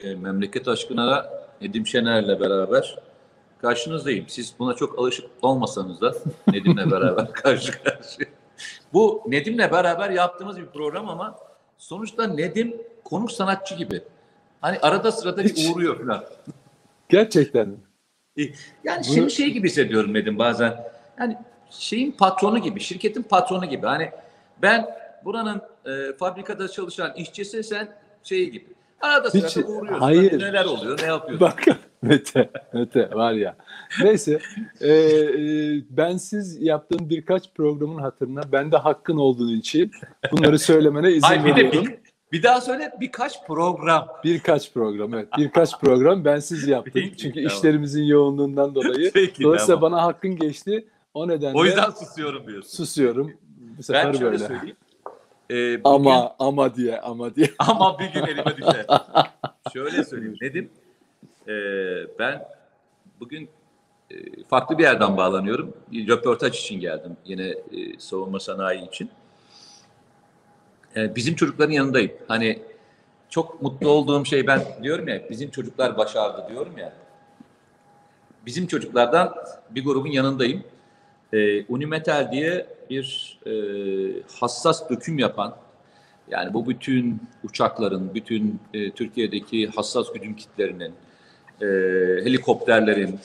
e, memleket aşkına Nedim Şener'le beraber karşınızdayım. Siz buna çok alışık olmasanız da Nedim'le beraber karşı karşıya. Bu Nedim'le beraber yaptığımız bir program ama sonuçta Nedim konuk sanatçı gibi. Hani arada sırada bir uğruyor falan. Gerçekten. Yani Bunu- şimdi şey gibi hissediyorum Nedim bazen. Yani şeyin patronu gibi, şirketin patronu gibi. Hani ben buranın e, fabrikada çalışan işçisi sen şey gibi. Arada Hiç- sırada uğruyorsun. hayır. Neler oluyor, ne yapıyorsun? Bak Mete, Mete var ya. Neyse, e, e, bensiz yaptığım birkaç programın hatırına bende hakkın olduğu için bunları söylemene izin Ay bir de veriyorum. bir, bir daha söyle birkaç program. Birkaç program, evet. Birkaç program bensiz yaptım. Peki, Çünkü tamam. işlerimizin yoğunluğundan dolayı. Peki Dolayısıyla tamam. bana hakkın geçti. O nedenle O yüzden susuyorum diyorsun. susuyorum. Bu Ben sefer şöyle böyle. söyleyeyim. Ee, bugün- Ama ama diye ama diye. ama bir gün elime düşer. Şöyle söyleyeyim Nedim. e, ben bugün e, farklı bir yerden bağlanıyorum. Bir röportaj için geldim. Yine e, savunma sanayi için. E, bizim çocukların yanındayım. Hani çok mutlu olduğum şey ben diyorum ya bizim çocuklar başardı diyorum ya. Bizim çocuklardan bir grubun yanındayım. E, Unimetal diye bir e, hassas döküm yapan yani bu bütün uçakların, bütün e, Türkiye'deki hassas güdüm kitlerinin, e, helikopterlerin,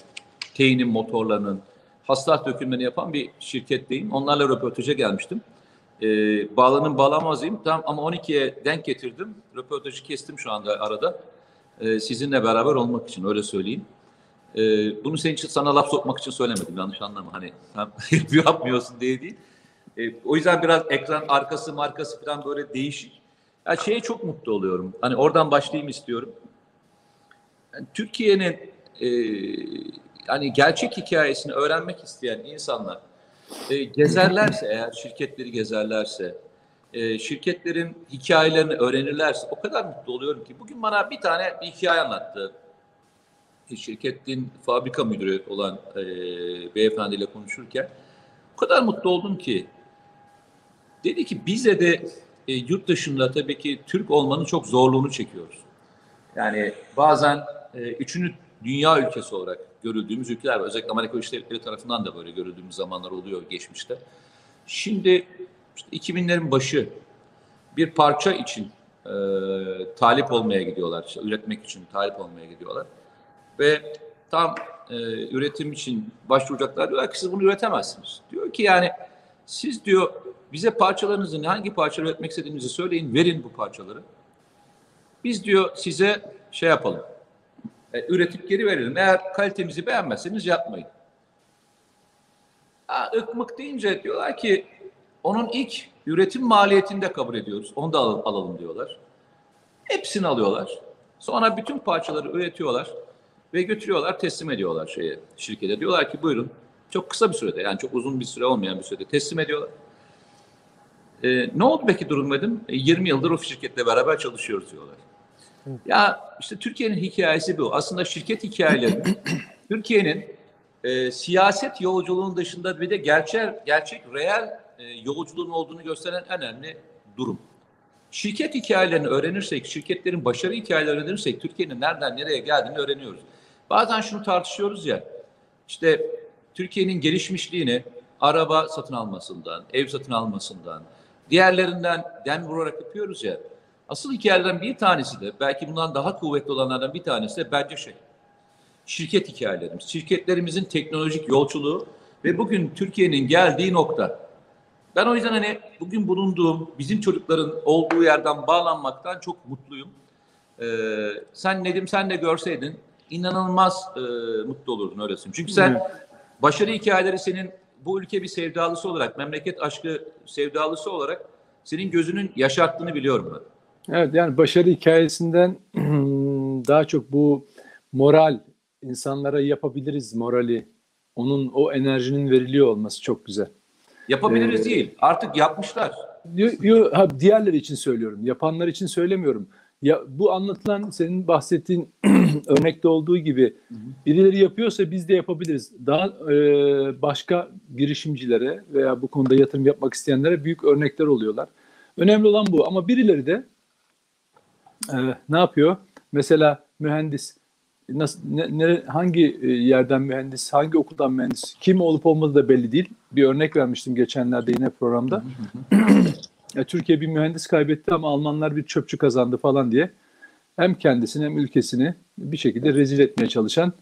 teyinin motorlarının hassas dökümlerini yapan bir şirketteyim. Onlarla röportaja gelmiştim. E, bağlanın bağlamazayım. Tam ama 12'ye denk getirdim. Röportajı kestim şu anda arada. E, sizinle beraber olmak için öyle söyleyeyim. E, bunu senin için sana laf sokmak için söylemedim. Yanlış anlama. Hani sen yapmıyorsun diye değil. E, o yüzden biraz ekran arkası markası falan böyle değişik. Ya şeye çok mutlu oluyorum. Hani oradan başlayayım istiyorum. Yani Türkiye'nin e, hani gerçek hikayesini öğrenmek isteyen insanlar e, gezerlerse eğer şirketleri gezerlerse e, şirketlerin hikayelerini öğrenirlerse o kadar mutlu oluyorum ki bugün bana bir tane bir hikaye anlattı. Şirketin fabrika müdürü olan e, beyefendiyle konuşurken o kadar mutlu oldum ki dedi ki bize de e, yurt dışında tabii ki Türk olmanın çok zorluğunu çekiyoruz. Yani bazen e, üçüncü dünya ülkesi olarak görüldüğümüz ülkeler var. Özellikle Amerika Birleşik Devletleri tarafından da böyle görüldüğümüz zamanlar oluyor geçmişte. Şimdi işte 2000'lerin başı bir parça için e, talip olmaya gidiyorlar. işte üretmek için talip olmaya gidiyorlar. Ve tam e, üretim için başvuracaklar diyorlar ki siz bunu üretemezsiniz. Diyor ki yani siz diyor bize parçalarınızı hangi parçaları üretmek istediğinizi söyleyin, verin bu parçaları. Biz diyor size şey yapalım. e, üretip geri verelim. Eğer kalitemizi beğenmezseniz yapmayın. Ha, ıkmık deyince diyorlar ki onun ilk üretim maliyetini de kabul ediyoruz. Onu da alalım, alalım diyorlar. Hepsini alıyorlar. Sonra bütün parçaları üretiyorlar ve götürüyorlar, teslim ediyorlar şeye, şirkete. Diyorlar ki buyurun. Çok kısa bir sürede yani çok uzun bir süre olmayan bir sürede teslim ediyorlar. Ee, ne oldu peki durum dedim. E, 20 yıldır o şirketle beraber çalışıyoruz diyorlar. Ya işte Türkiye'nin hikayesi bu. Aslında şirket hikayeleri Türkiye'nin e, siyaset yolculuğunun dışında bir de gerçek, gerçek reel e, yolculuğun olduğunu gösteren en önemli durum. Şirket hikayelerini öğrenirsek, şirketlerin başarı hikayelerini öğrenirsek Türkiye'nin nereden nereye geldiğini öğreniyoruz. Bazen şunu tartışıyoruz ya, işte Türkiye'nin gelişmişliğini araba satın almasından, ev satın almasından, diğerlerinden dem vurarak yapıyoruz ya. Asıl hikayelerden bir tanesi de, belki bundan daha kuvvetli olanlardan bir tanesi de bence şey, şirket hikayelerimiz, şirketlerimizin teknolojik yolculuğu ve bugün Türkiye'nin geldiği nokta. Ben o yüzden hani bugün bulunduğum, bizim çocukların olduğu yerden bağlanmaktan çok mutluyum. Ee, sen Nedim sen de görseydin inanılmaz e, mutlu olurdun öylesin. Çünkü sen başarı hikayeleri senin bu ülke bir sevdalısı olarak, memleket aşkı sevdalısı olarak senin gözünün yaşarttığını biliyorum ben. Evet yani başarı hikayesinden daha çok bu moral insanlara yapabiliriz morali onun o enerjinin veriliyor olması çok güzel. Yapabiliriz Ee, değil. Artık yapmışlar. Yo, yo, ha, diğerleri için söylüyorum. Yapanlar için söylemiyorum. Ya bu anlatılan senin bahsettiğin örnekte olduğu gibi birileri yapıyorsa biz de yapabiliriz. Daha e, başka girişimcilere veya bu konuda yatırım yapmak isteyenlere büyük örnekler oluyorlar. Önemli olan bu ama birileri de e, ne yapıyor? Mesela mühendis nasıl ne, nere- hangi e, yerden mühendis, hangi okuldan mühendis, kim olup olmadığı da belli değil. Bir örnek vermiştim geçenlerde yine programda. Ya, Türkiye bir mühendis kaybetti ama Almanlar bir çöpçü kazandı falan diye hem kendisini hem ülkesini bir şekilde rezil etmeye çalışan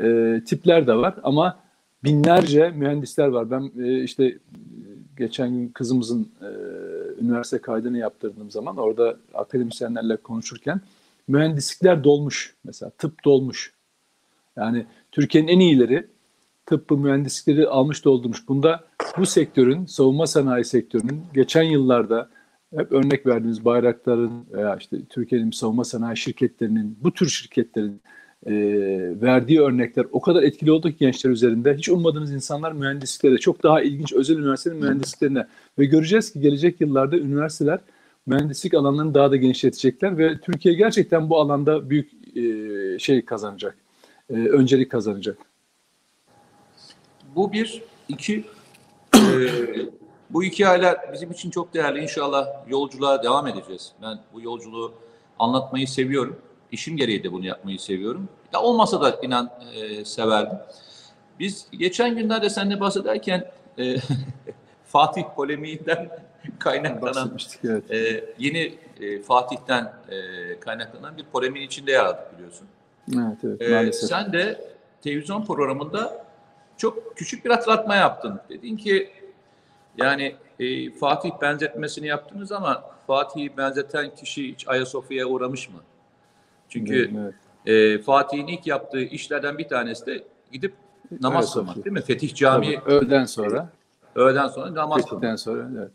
e, tipler de var ama binlerce mühendisler var. Ben e, işte geçen gün kızımızın e, üniversite kaydını yaptırdığım zaman orada akademisyenlerle konuşurken mühendislikler dolmuş mesela tıp dolmuş. Yani Türkiye'nin en iyileri tıbbı mühendislikleri almış doldurmuş. Bunda bu sektörün, savunma sanayi sektörünün geçen yıllarda hep örnek verdiğimiz bayrakların veya işte Türkiye'nin savunma sanayi şirketlerinin, bu tür şirketlerin e, verdiği örnekler o kadar etkili oldu ki gençler üzerinde. Hiç ummadığınız insanlar mühendisliklere, çok daha ilginç özel üniversitenin mühendisliklerine ve göreceğiz ki gelecek yıllarda üniversiteler mühendislik alanlarını daha da genişletecekler ve Türkiye gerçekten bu alanda büyük e, şey kazanacak, e, öncelik kazanacak. Bu bir, iki, e, bu hikayeler bizim için çok değerli. İnşallah yolculuğa devam edeceğiz. Ben bu yolculuğu anlatmayı seviyorum. İşim gereği de bunu yapmayı seviyorum. Ya olmasa da inan e, severdim. Biz geçen günlerde seninle bahsederken e, Fatih polemiğinden kaynaklanan evet. e, yeni e, Fatih'ten e, kaynaklanan bir polemiğin içinde yer aldık biliyorsun. Evet evet maalesef. sen de televizyon programında çok küçük bir hatırlatma yaptın. Dedin ki yani e, Fatih benzetmesini yaptınız ama Fatih'i benzeten kişi hiç Ayasofya'ya uğramış mı? Çünkü Evet, e, Fatih'in ilk yaptığı işlerden bir tanesi de gidip namaz Ayasofya. kılmak değil mi? Fetih Camii Tabii, öğleden sonra, öğleden sonra namaz kılmak. fetihten sonra evet.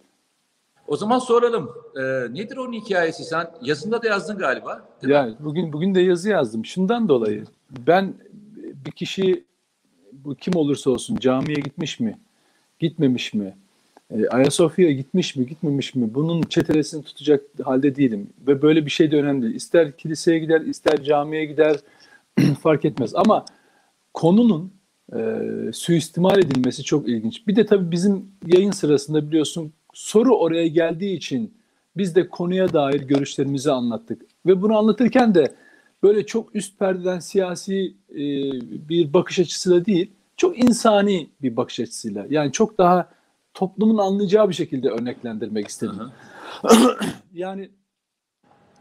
O zaman soralım. E, nedir onun hikayesi? Sen yazında da yazdın galiba. mi? Yani bugün bugün de yazı yazdım. Şundan dolayı ben bir kişi bu kim olursa olsun camiye gitmiş mi, gitmemiş mi, e, Ayasofya'ya gitmiş mi, gitmemiş mi bunun çetelesini tutacak halde değilim. Ve böyle bir şey de önemli. İster kiliseye gider, ister camiye gider fark etmez. Ama konunun e, suistimal edilmesi çok ilginç. Bir de tabii bizim yayın sırasında biliyorsun soru oraya geldiği için biz de konuya dair görüşlerimizi anlattık. Ve bunu anlatırken de böyle çok üst perdeden siyasi e, bir bakış açısıyla değil, çok insani bir bakış açısıyla. Yani çok daha toplumun anlayacağı bir şekilde örneklendirmek istedim. Yani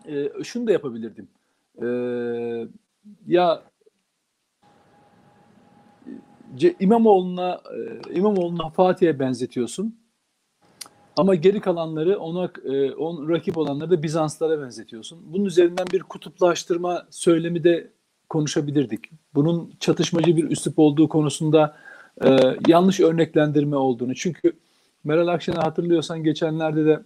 e, şunu da yapabilirdim. E, ya Ce- İmamoğlu'na e, İmamoğlu'na Fatih'e benzetiyorsun. Ama geri kalanları ona e, on, rakip olanları da Bizanslara benzetiyorsun. Bunun üzerinden bir kutuplaştırma söylemi de konuşabilirdik. Bunun çatışmacı bir üslup olduğu konusunda e, yanlış örneklendirme olduğunu. Çünkü Meral Akşener hatırlıyorsan geçenlerde de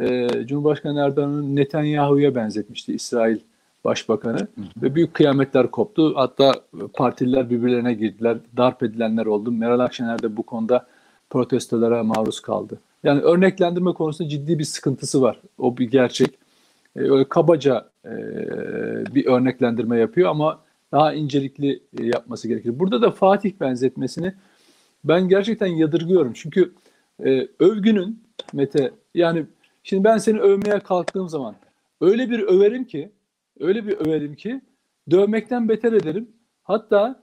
e, Cumhurbaşkanı Erdoğan'ın Netanyahu'ya benzetmişti İsrail Başbakanı ve büyük kıyametler koptu. Hatta partililer birbirlerine girdiler, darp edilenler oldu. Meral Akşener de bu konuda protestolara maruz kaldı. Yani örneklendirme konusunda ciddi bir sıkıntısı var. O bir gerçek. E, öyle kabaca e, bir örneklendirme yapıyor ama daha incelikli e, yapması gerekir. Burada da Fatih benzetmesini ben gerçekten yadırgıyorum. Çünkü e, övgünün Mete yani şimdi ben seni övmeye kalktığım zaman öyle bir överim ki öyle bir överim ki dövmekten beter ederim. Hatta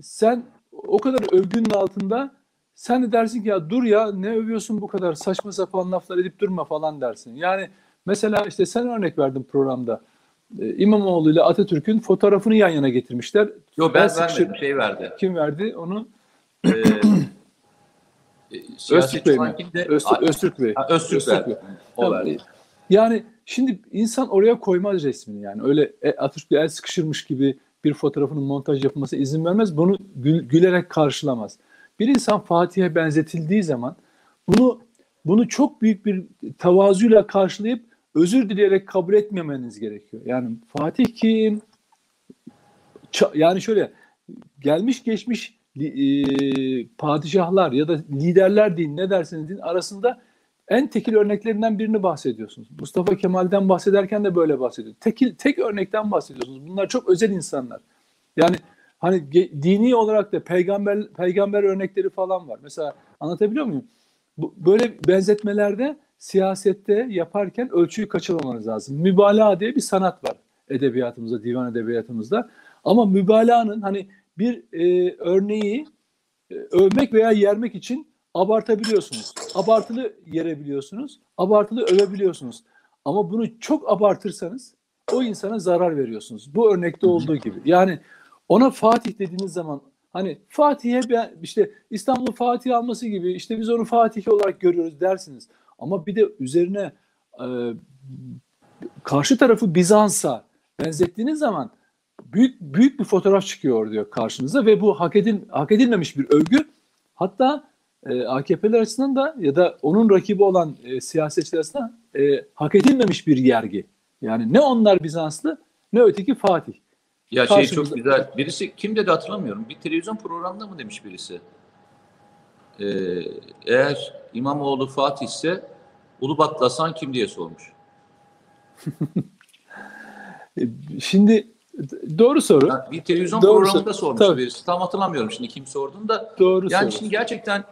sen o kadar övgünün altında sen de dersin ki ya dur ya ne övüyorsun bu kadar saçma sapan laflar edip durma falan dersin. Yani mesela işte sen örnek verdin programda. Ee, İmamoğlu ile Atatürk'ün fotoğrafını yan yana getirmişler. Yo ben sıkışır- vermedim. Şey verdi. Kim verdi onu? Ee, Öztürk Bey mi? Öztürk, Öztürk Bey. Ha, Öztürk. Bey. O verdi. Yani şimdi insan oraya koymaz resmini yani. Öyle e, Atatürk'le el sıkışırmış gibi bir fotoğrafının montaj yapılması izin vermez. Bunu gül- gülerek karşılamaz. Bir insan Fatih'e benzetildiği zaman bunu bunu çok büyük bir tavazuyla karşılayıp özür dileyerek kabul etmemeniz gerekiyor. Yani Fatih kim? Yani şöyle gelmiş geçmiş e, padişahlar ya da liderler deyin ne derseniz deyin arasında en tekil örneklerinden birini bahsediyorsunuz. Mustafa Kemal'den bahsederken de böyle bahsediyor. Tekil, tek örnekten bahsediyorsunuz. Bunlar çok özel insanlar. Yani hani dini olarak da peygamber peygamber örnekleri falan var. Mesela anlatabiliyor muyum? Bu, böyle benzetmelerde siyasette yaparken ölçüyü kaçırmamanız lazım. Mübalağa diye bir sanat var. edebiyatımızda, divan edebiyatımızda. Ama mübalağanın hani bir e, örneği e, övmek veya yermek için abartabiliyorsunuz. Abartılı yerebiliyorsunuz, abartılı övebiliyorsunuz. Ama bunu çok abartırsanız o insana zarar veriyorsunuz. Bu örnekte olduğu gibi. Yani ona Fatih dediğiniz zaman hani Fatih'e ben işte İstanbul Fatih alması gibi işte biz onu Fatih olarak görüyoruz dersiniz. Ama bir de üzerine e, karşı tarafı Bizans'a benzettiğiniz zaman büyük büyük bir fotoğraf çıkıyor diyor karşınıza ve bu hak edil hak edilmemiş bir övgü. Hatta e, AKP'ler açısından da ya da onun rakibi olan e, siyasetçiler açısından e, hak edilmemiş bir yergi. Yani ne onlar Bizanslı ne öteki Fatih. Ya şey Karşımızda- çok güzel. Birisi kim dedi hatırlamıyorum. Bir televizyon programında mı demiş birisi? Ee, eğer İmamoğlu Fatih ise Ulubatlı Hasan kim diye sormuş. E, Şimdi doğru soru. Ha, Bir televizyon Doğru programında sor- sormuş tabii. birisi. Tam hatırlamıyorum şimdi kim sorduğunu da. Doğru Yani soru. şimdi gerçekten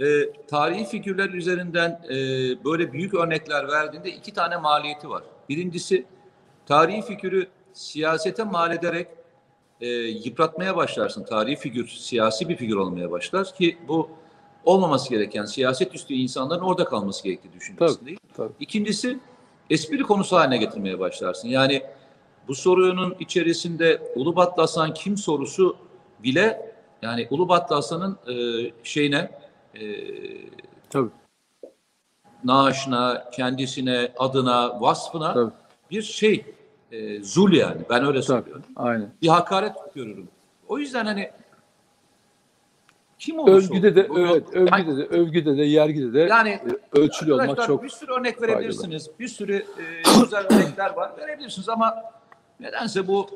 e, tarihi figürler üzerinden e, böyle büyük örnekler verdiğinde iki tane maliyeti var. Birincisi tarihi figürü siyasete mal ederek e, yıpratmaya başlarsın. Tarihi figür siyasi bir figür olmaya başlar ki bu olmaması gereken siyaset üstü insanların orada kalması gerektiği düşüncesindeyim. Tabii. İkincisi espri konusu haline getirmeye başlarsın. Yani bu sorunun içerisinde Ulubatlı Hasan kim sorusu bile yani Ulubatlı Hasan'ın e, şeyine e, Tabii. naaşına, kendisine, adına, vasfına Tabii. bir şey e, zul yani. Ben öyle Tabii. söylüyorum. Aynen. Bir hakaret görürüm. O yüzden hani kim olursa Övgüde de bu- evet, Yani- övgüde de övgüde de yergide de Yani e, ölçülü olmak çok bir sürü örnek verebilirsiniz. Bir sürü e, güzel örnekler var. Verebilirsiniz ama nedense bu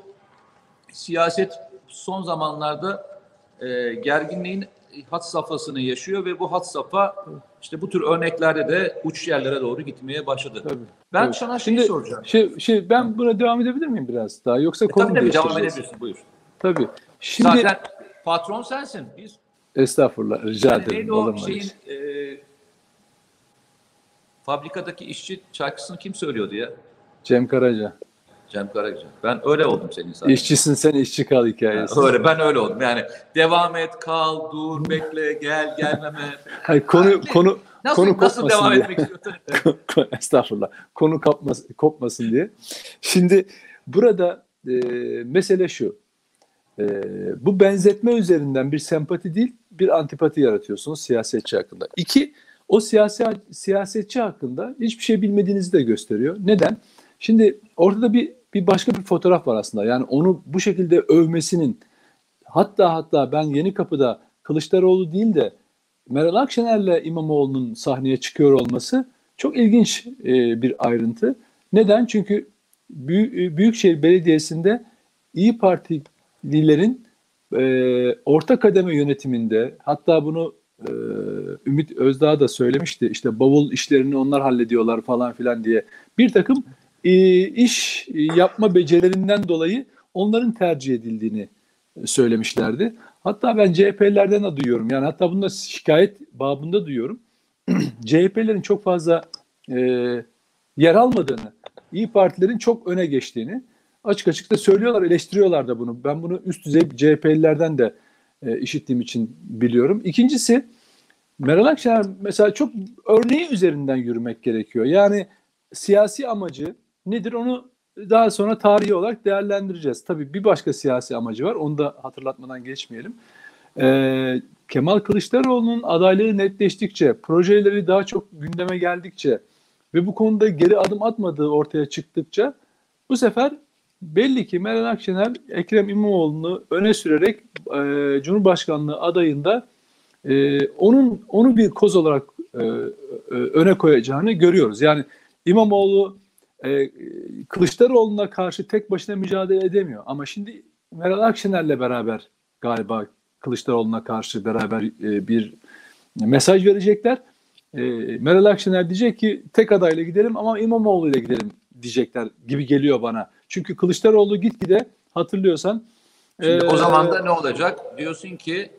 siyaset son zamanlarda e, gerginliğin hat safhasını yaşıyor ve bu hat safha işte bu tür örneklerde de uç yerlere doğru gitmeye başladı. tabii. Ben tabii. sana şeyi Şimdi soracağım. şey, şey ben buna devam edebilir miyim biraz daha yoksa E, konu tabii tabii devam edebilirsin buyur. Tabii. Şimdi Zaten patron sensin. Biz estağfurullah rica yani ederim. neydi o şeyin şey? e, fabrikadaki işçi şarkısını kim söylüyordu ya? Cem Karaca. Cem Karaca. Ben öyle oldum senin sayende. İşçisin sen işçi kal hikayesi. Öyle ben öyle oldum. Yani devam et, kal, dur, bekle, gel, gelmeme. Hayır, konu konu Nasıl konu nasıl kopmasın devam diye. etmek istiyorsun? Estağfurullah. Konu kapmas, kopmasın diye. Şimdi burada e, mesele şu. E, bu benzetme üzerinden bir sempati değil, bir antipati yaratıyorsunuz siyasetçi hakkında. İki, o siyasi siyasetçi hakkında hiçbir şey bilmediğinizi de gösteriyor. Neden? Şimdi ortada bir bir başka bir fotoğraf var aslında. Yani onu bu şekilde övmesinin hatta hatta ben Yeni Kapı'da Kılıçdaroğlu değil de Meral Akşener'le İmamoğlu'nun sahneye çıkıyor olması çok ilginç e, bir ayrıntı. Neden? Çünkü Büy- Büyükşehir Belediyesi'nde İyi Partililerin e, orta kademe yönetiminde hatta bunu e, Ümit Özdağ da söylemişti. İşte bavul işlerini onlar hallediyorlar falan filan diye. Bir takım e, iş yapma becerilerinden dolayı onların tercih edildiğini söylemişlerdi. Hatta ben CHP'lerden de duyuyorum. Yani hatta bunda şikayet babında duyuyorum. CHP'lerin çok fazla e, yer almadığını, İyi Partilerin çok öne geçtiğini açık açık da söylüyorlar, eleştiriyorlar da bunu. Ben bunu üst düzey CHP'lilerden de e, işittiğim için biliyorum. İkincisi Meral Akşener mesela çok örneği üzerinden yürümek gerekiyor. Yani siyasi amacı nedir onu daha sonra tarihi olarak değerlendireceğiz. Tabii bir başka siyasi amacı var. Onu da hatırlatmadan geçmeyelim. Ee, Kemal Kılıçdaroğlu'nun adaylığı netleştikçe, projeleri daha çok gündeme geldikçe ve bu konuda geri adım atmadığı ortaya çıktıkça bu sefer belli ki Meral Akşener Ekrem İmamoğlu'nu öne sürerek e, Cumhurbaşkanlığı adayında e, onun onu bir koz olarak e, e, öne koyacağını görüyoruz. Yani İmamoğlu e, Kılıçdaroğlu'na karşı tek başına mücadele edemiyor. Ama şimdi Meral Akşener'le beraber galiba Kılıçdaroğlu'na karşı beraber e, bir mesaj verecekler. E, Meral Akşener diyecek ki tek adayla gidelim ama İmamoğlu ile gidelim diyecekler gibi geliyor bana. Çünkü Kılıçdaroğlu gitgide hatırlıyorsan Şimdi e, o zaman da ne olacak? Diyorsun ki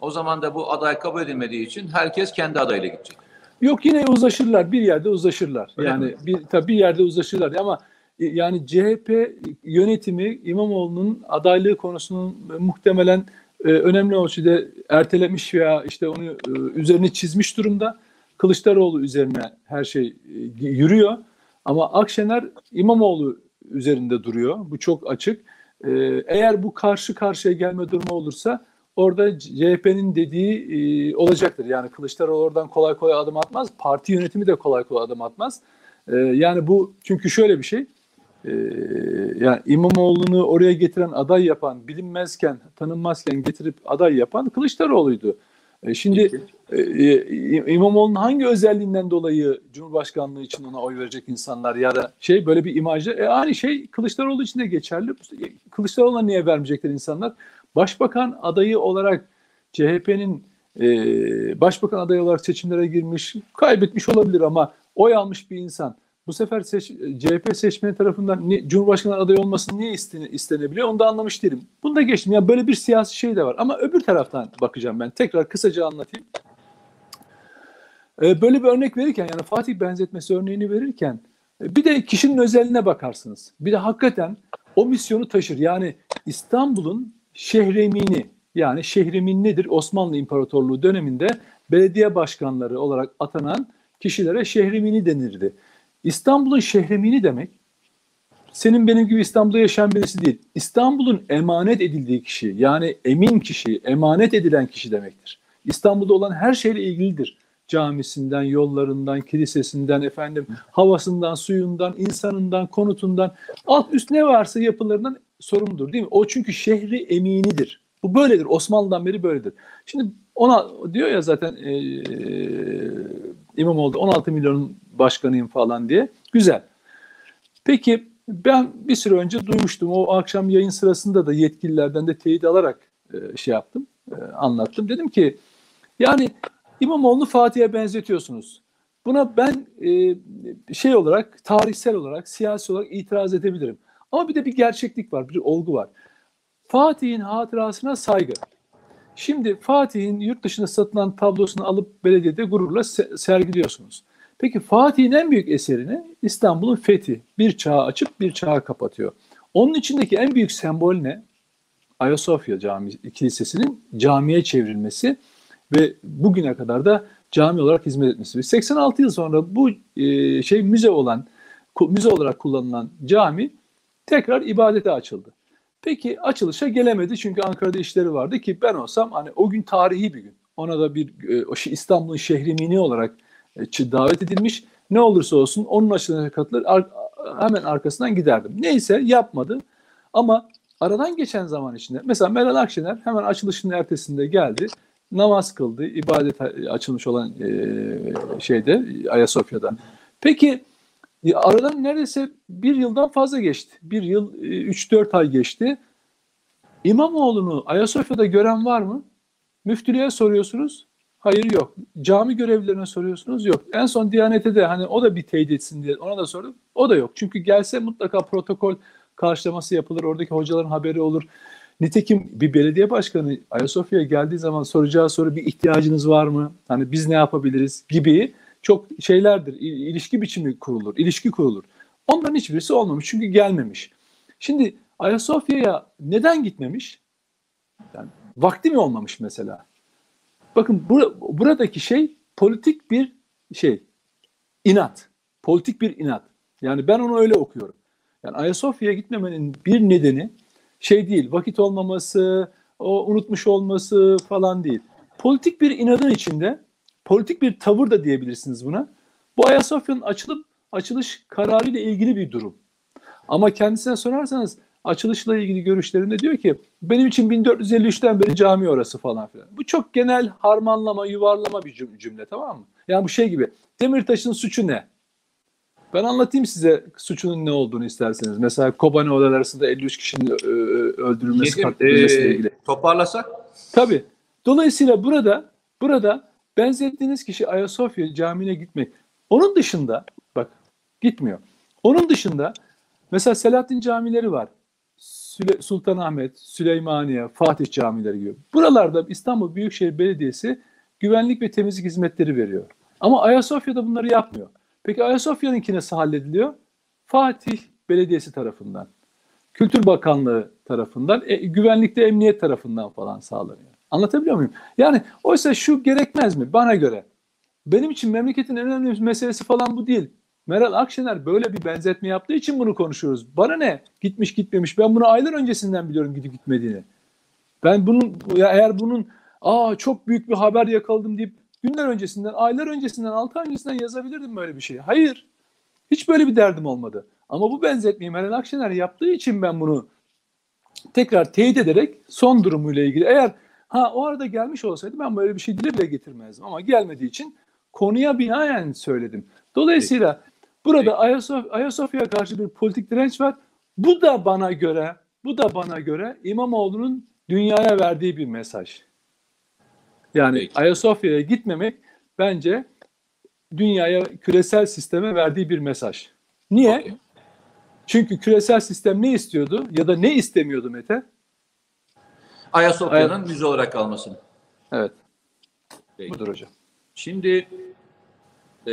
o zaman da bu aday kabul edilmediği için herkes kendi adayla gidecek. Yok yine uzlaşırlar. Bir yerde uzlaşırlar. Öyle yani mi? bir tabii bir yerde uzlaşırlar ama yani CHP yönetimi İmamoğlu'nun adaylığı konusunun muhtemelen e, önemli ölçüde ertelemiş veya işte onu e, üzerine çizmiş durumda. Kılıçdaroğlu üzerine her şey e, yürüyor. Ama Akşener İmamoğlu üzerinde duruyor. Bu çok açık. E, eğer bu karşı karşıya gelme durumu olursa orada CHP'nin dediği e, olacaktır. Yani Kılıçdaroğlu oradan kolay kolay adım atmaz. Parti yönetimi de kolay kolay adım atmaz. E, yani bu çünkü şöyle bir şey. E, yani İmamoğlu'nu oraya getiren aday yapan, bilinmezken, tanınmazken getirip aday yapan Kılıçdaroğlu'ydu. E, şimdi e, e, İmamoğlu'nun hangi özelliğinden dolayı Cumhurbaşkanlığı için ona oy verecek insanlar ya da şey böyle bir imajda e, aynı şey Kılıçdaroğlu için de geçerli. Kılıçdaroğlu'na niye vermeyecekler insanlar? Başbakan adayı olarak CHP'nin e, başbakan adayı olarak seçimlere girmiş, kaybetmiş olabilir ama oy almış bir insan bu sefer seç, CHP seçmeni tarafından ne, Cumhurbaşkanı adayı olmasını niye istene, istenebiliyor onu da anlamış değilim. Bunu da geçtim. Yani böyle bir siyasi şey de var. Ama öbür taraftan bakacağım ben. Tekrar kısaca anlatayım. Ee, böyle bir örnek verirken yani Fatih benzetmesi örneğini verirken e, bir de kişinin özelliğine bakarsınız. Bir de hakikaten o misyonu taşır. Yani İstanbul'un şehremini yani şehrimin nedir? Osmanlı İmparatorluğu döneminde belediye başkanları olarak atanan kişilere şehremini denirdi. İstanbul'un şehremini demek senin benim gibi İstanbul'da yaşayan birisi değil. İstanbul'un emanet edildiği kişi yani emin kişi, emanet edilen kişi demektir. İstanbul'da olan her şeyle ilgilidir. Camisinden, yollarından, kilisesinden, efendim havasından, suyundan, insanından, konutundan, alt üst ne varsa yapılarından sorumludur değil mi? O çünkü şehri eminidir. Bu böyledir. Osmanlı'dan beri böyledir. Şimdi ona diyor ya zaten e, İmamoğlu 16 milyonun başkanıyım falan diye. Güzel. Peki ben bir süre önce duymuştum. O akşam yayın sırasında da yetkililerden de teyit alarak e, şey yaptım, e, anlattım. Dedim ki yani İmamoğlu'nu Fatih'e benzetiyorsunuz. Buna ben e, şey olarak, tarihsel olarak, siyasi olarak itiraz edebilirim. Ama bir de bir gerçeklik var, bir olgu var. Fatih'in hatırasına saygı. Şimdi Fatih'in yurt dışında satılan tablosunu alıp belediyede gururla sergiliyorsunuz. Peki Fatih'in en büyük eserini İstanbul'un fethi. Bir çağı açıp bir çağı kapatıyor. Onun içindeki en büyük sembol ne? Ayasofya Camii Kilisesi'nin camiye çevrilmesi ve bugüne kadar da cami olarak hizmet etmesi. 86 yıl sonra bu şey müze olan müze olarak kullanılan cami tekrar ibadete açıldı. Peki açılışa gelemedi çünkü Ankara'da işleri vardı ki ben olsam hani o gün tarihi bir gün. Ona da bir e, İstanbul'un şehrimini olarak e, davet edilmiş. Ne olursa olsun onun açılışına katılır ar, hemen arkasından giderdim. Neyse yapmadı ama aradan geçen zaman içinde mesela Meral Akşener hemen açılışının ertesinde geldi. Namaz kıldı, ibadet açılmış olan e, şeyde Ayasofya'da. Peki aradan neredeyse bir yıldan fazla geçti. Bir yıl, 3-4 e, ay geçti. İmamoğlu'nu Ayasofya'da gören var mı? Müftülüğe soruyorsunuz. Hayır yok. Cami görevlilerine soruyorsunuz yok. En son Diyanet'e de hani o da bir teyit etsin diye ona da sordum. O da yok. Çünkü gelse mutlaka protokol karşılaması yapılır. Oradaki hocaların haberi olur. Nitekim bir belediye başkanı Ayasofya'ya geldiği zaman soracağı soru bir ihtiyacınız var mı? Hani biz ne yapabiliriz gibi çok şeylerdir. İlişki biçimi kurulur, ilişki kurulur. Onların hiçbirisi olmamış çünkü gelmemiş. Şimdi Ayasofya'ya neden gitmemiş? Yani vakti mi olmamış mesela? Bakın bur buradaki şey politik bir şey. inat. Politik bir inat. Yani ben onu öyle okuyorum. Yani Ayasofya'ya gitmemenin bir nedeni şey değil, vakit olmaması, o unutmuş olması falan değil. Politik bir inadın içinde, politik bir tavır da diyebilirsiniz buna. Bu Ayasofya'nın açılıp açılış kararıyla ilgili bir durum. Ama kendisine sorarsanız açılışla ilgili görüşlerinde diyor ki benim için 1453'ten beri cami orası falan filan. Bu çok genel harmanlama, yuvarlama bir cümle tamam mı? Yani bu şey gibi Demirtaş'ın suçu ne? Ben anlatayım size suçunun ne olduğunu isterseniz. Mesela Kobani odalar arasında 53 kişinin öldürülmesi katledilmesiyle ilgili. Toparlasak? Tabii. Dolayısıyla burada burada benzettiğiniz kişi Ayasofya Camii'ne gitmek. Onun dışında bak gitmiyor. Onun dışında mesela Selahattin camileri var. Süle, Sultanahmet, Süleymaniye, Fatih camileri gibi. Buralarda İstanbul Büyükşehir Belediyesi güvenlik ve temizlik hizmetleri veriyor. Ama Ayasofya'da bunları yapmıyor. Peki Ayasofya'nınki nasıl hallediliyor? Fatih Belediyesi tarafından, Kültür Bakanlığı tarafından, e, güvenlikte emniyet tarafından falan sağlanıyor. Anlatabiliyor muyum? Yani oysa şu gerekmez mi bana göre? Benim için memleketin en önemli meselesi falan bu değil. Meral Akşener böyle bir benzetme yaptığı için bunu konuşuyoruz. Bana ne? Gitmiş gitmemiş. Ben bunu aylar öncesinden biliyorum gidip gitmediğini. Ben bunun eğer bunun aa çok büyük bir haber yakaladım deyip günler öncesinden, aylar öncesinden, altı ay öncesinden yazabilirdim böyle bir şeyi. Hayır. Hiç böyle bir derdim olmadı. Ama bu benzetmeyi Meral Akşener yaptığı için ben bunu tekrar teyit ederek son durumuyla ilgili eğer ha o arada gelmiş olsaydı ben böyle bir şey dile bile getirmezdim ama gelmediği için konuya binaen söyledim. Dolayısıyla burada Ayasofya, Ayasofya'ya karşı bir politik direnç var. Bu da bana göre bu da bana göre İmamoğlu'nun dünyaya verdiği bir mesaj. Yani Peki. Ayasofya'ya gitmemek bence dünyaya küresel sisteme verdiği bir mesaj. Niye? Okey. Çünkü küresel sistem ne istiyordu ya da ne istemiyordu Mete? Ayasofya'nın müze olarak kalmasını. Evet, Peki. budur hocam. Şimdi e,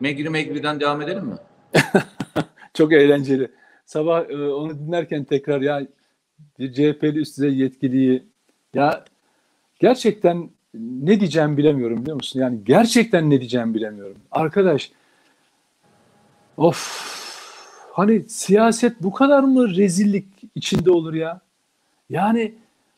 Megri Megri'den devam edelim mi? Çok eğlenceli. Sabah e, onu dinlerken tekrar ya bir CHP'li üst düzey yetkiliyi ya gerçekten ne diyeceğimi bilemiyorum biliyor musun? Yani gerçekten ne diyeceğimi bilemiyorum. Arkadaş of hani siyaset bu kadar mı rezillik içinde olur ya? Yani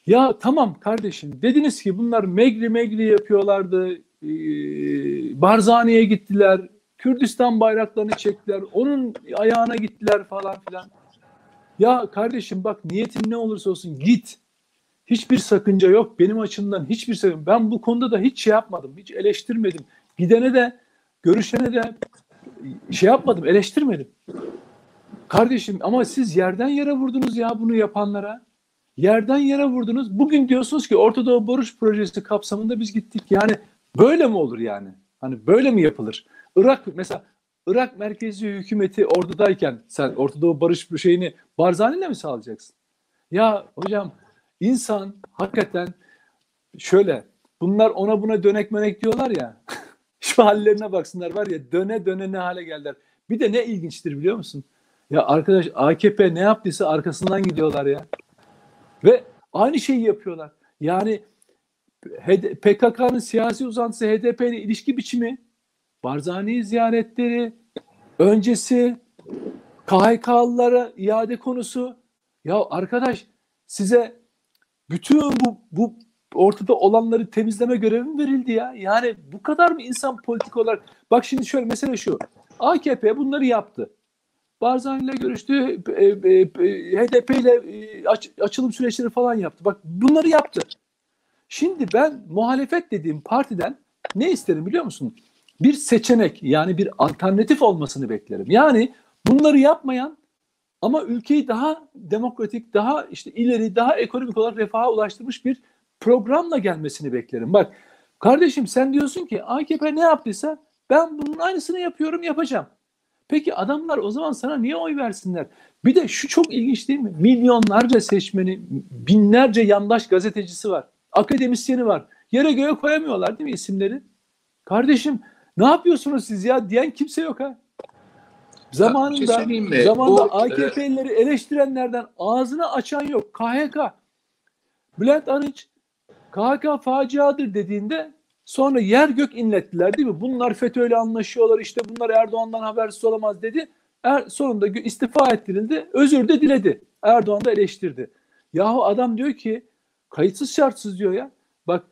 ya tamam kardeşim dediniz ki bunlar megri megri yapıyorlardı. Ee, Barzani'ye gittiler. Kürdistan bayraklarını çektiler. Onun ayağına gittiler falan filan. Ya kardeşim bak niyetin ne olursa olsun git. Hiçbir sakınca yok. Benim açımdan hiçbir sakınca. Ben bu konuda da hiç şey yapmadım. Hiç eleştirmedim. Gidene de görüşene de şey yapmadım. Eleştirmedim. Kardeşim ama siz yerden yere vurdunuz ya bunu yapanlara. Yerden yere vurdunuz. Bugün diyorsunuz ki Ortadoğu Barış Projesi kapsamında biz gittik. Yani böyle mi olur yani? Hani böyle mi yapılır? Irak mesela Irak merkezi hükümeti ordudayken sen Ortadoğu Barış şeyini Barzani'yle mi sağlayacaksın? Ya hocam insan hakikaten şöyle bunlar ona buna dönek mönek diyorlar ya şu hallerine baksınlar var ya döne döne ne hale geldiler. Bir de ne ilginçtir biliyor musun? Ya arkadaş AKP ne yaptıysa arkasından gidiyorlar ya. Ve aynı şeyi yapıyorlar. Yani PKK'nın siyasi uzantısı HDP ile ilişki biçimi, Barzani ziyaretleri, öncesi, KHK'lılara iade konusu. Ya arkadaş size bütün bu, bu ortada olanları temizleme görevi mi verildi ya? Yani bu kadar mı insan politik olarak? Bak şimdi şöyle mesele şu. AKP bunları yaptı. Barzani ile görüştü, e, e, e, HDP ile aç- açılım süreçleri falan yaptı. Bak bunları yaptı. Şimdi ben muhalefet dediğim partiden ne isterim biliyor musun? Bir seçenek yani bir alternatif olmasını beklerim. Yani bunları yapmayan ama ülkeyi daha demokratik, daha işte ileri, daha ekonomik olarak refaha ulaştırmış bir programla gelmesini beklerim. Bak kardeşim sen diyorsun ki AKP ne yaptıysa ben bunun aynısını yapıyorum, yapacağım. Peki adamlar o zaman sana niye oy versinler? Bir de şu çok ilginç değil mi? Milyonlarca seçmeni, binlerce yandaş gazetecisi var. Akademisyeni var. Yere göğe koyamıyorlar değil mi isimleri? Kardeşim ne yapıyorsunuz siz ya diyen kimse yok ha. Zamanında, şey zamanında Bu, AKP'lileri eleştirenlerden ağzını açan yok. KHK. Bülent Arınç KHK faciadır dediğinde sonra yer gök inlettiler değil mi? Bunlar FETÖ'yle anlaşıyorlar işte bunlar Erdoğan'dan habersiz olamaz dedi. Er, sonunda istifa ettirildi. Özür de diledi. Erdoğan da eleştirdi. Yahu adam diyor ki kayıtsız şartsız diyor ya. Bak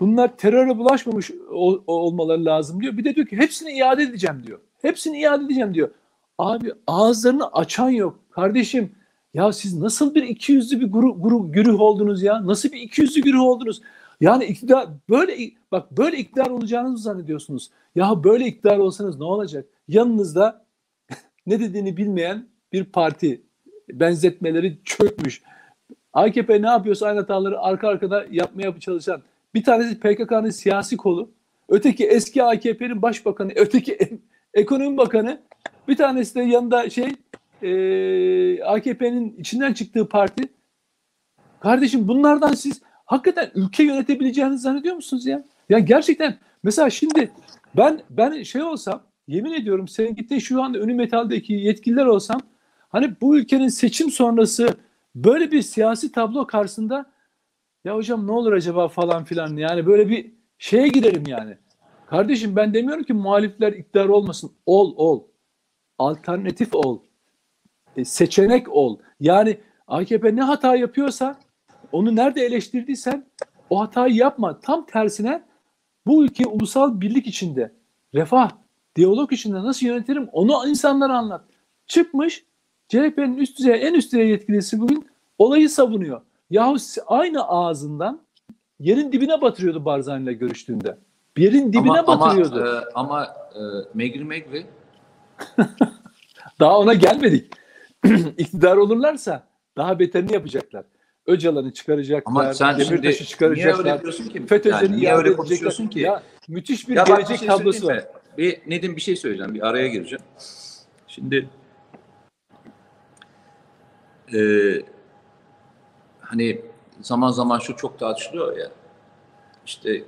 bunlar teröre bulaşmamış ol- olmaları lazım diyor. Bir de diyor ki hepsini iade edeceğim diyor. Hepsini iade edeceğim diyor. Abi ağızlarını açan yok. Kardeşim ya siz nasıl bir ikiyüzlü bir guru, guru, güruh oldunuz ya? Nasıl bir ikiyüzlü güruh oldunuz? Yani iktidar böyle bak böyle iktidar olacağınızı zannediyorsunuz. Ya böyle iktidar olsanız ne olacak? Yanınızda ne dediğini bilmeyen bir parti benzetmeleri çökmüş. AKP ne yapıyorsa aynı hataları arka arkada yapmaya çalışan bir tanesi PKK'nın siyasi kolu, öteki eski AKP'nin başbakanı, öteki ekonomi bakanı, bir tanesi de yanında şey e, AKP'nin içinden çıktığı parti. Kardeşim bunlardan siz hakikaten ülke yönetebileceğinizi zannediyor musunuz ya? Ya gerçekten mesela şimdi ben ben şey olsam yemin ediyorum senin gittiğin şu anda Ünlü Metal'deki yetkililer olsam Hani bu ülkenin seçim sonrası böyle bir siyasi tablo karşısında ya hocam ne olur acaba falan filan yani böyle bir şeye girelim yani. Kardeşim ben demiyorum ki muhalifler iktidar olmasın. Ol ol. Alternatif ol. E, seçenek ol. Yani AKP ne hata yapıyorsa onu nerede eleştirdiysen o hatayı yapma. Tam tersine bu ülkeyi ulusal birlik içinde, refah, diyalog içinde nasıl yönetirim onu insanlara anlat. Çıkmış CHP'nin üst düzey, en üst düzey yetkilisi bugün olayı savunuyor. Yahu aynı ağzından yerin dibine batırıyordu Barzani'yle görüştüğünde. Yerin dibine ama, batırıyordu. Ama, e, ama e, Megri Megri Daha ona gelmedik. İktidar olurlarsa daha beterini yapacaklar. Öcalan'ı çıkaracaklar, Ama sen Demirtaş'ı niye çıkaracaklar. öyle diyorsun ki? FETÖ'sünü Yani niye öyle konuşuyorsun ki? Ya, müthiş bir Ya gelecek bir şey tablosu var. Bir Nedim bir şey söyleyeceğim. Bir araya gireceğim. Şimdi e, hani zaman zaman şu çok tartışılıyor ya. İşte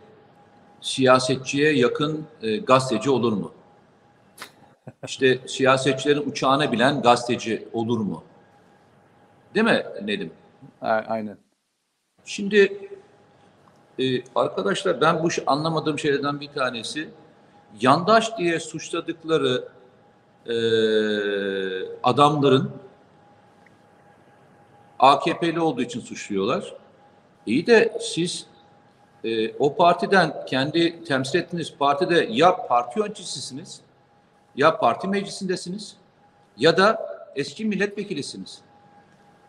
siyasetçiye yakın e, gazeteci olur mu? İşte siyasetçilerin uçağına bilen gazeteci olur mu? Değil mi Nedim? A- Aynen. Şimdi e, arkadaşlar ben bu anlamadığım şeylerden bir tanesi yandaş diye suçladıkları e, adamların AKP'li olduğu için suçluyorlar. İyi de siz e, o partiden kendi temsil ettiğiniz partide ya parti yöneticisiniz ya parti meclisindesiniz ya da eski milletvekilisiniz.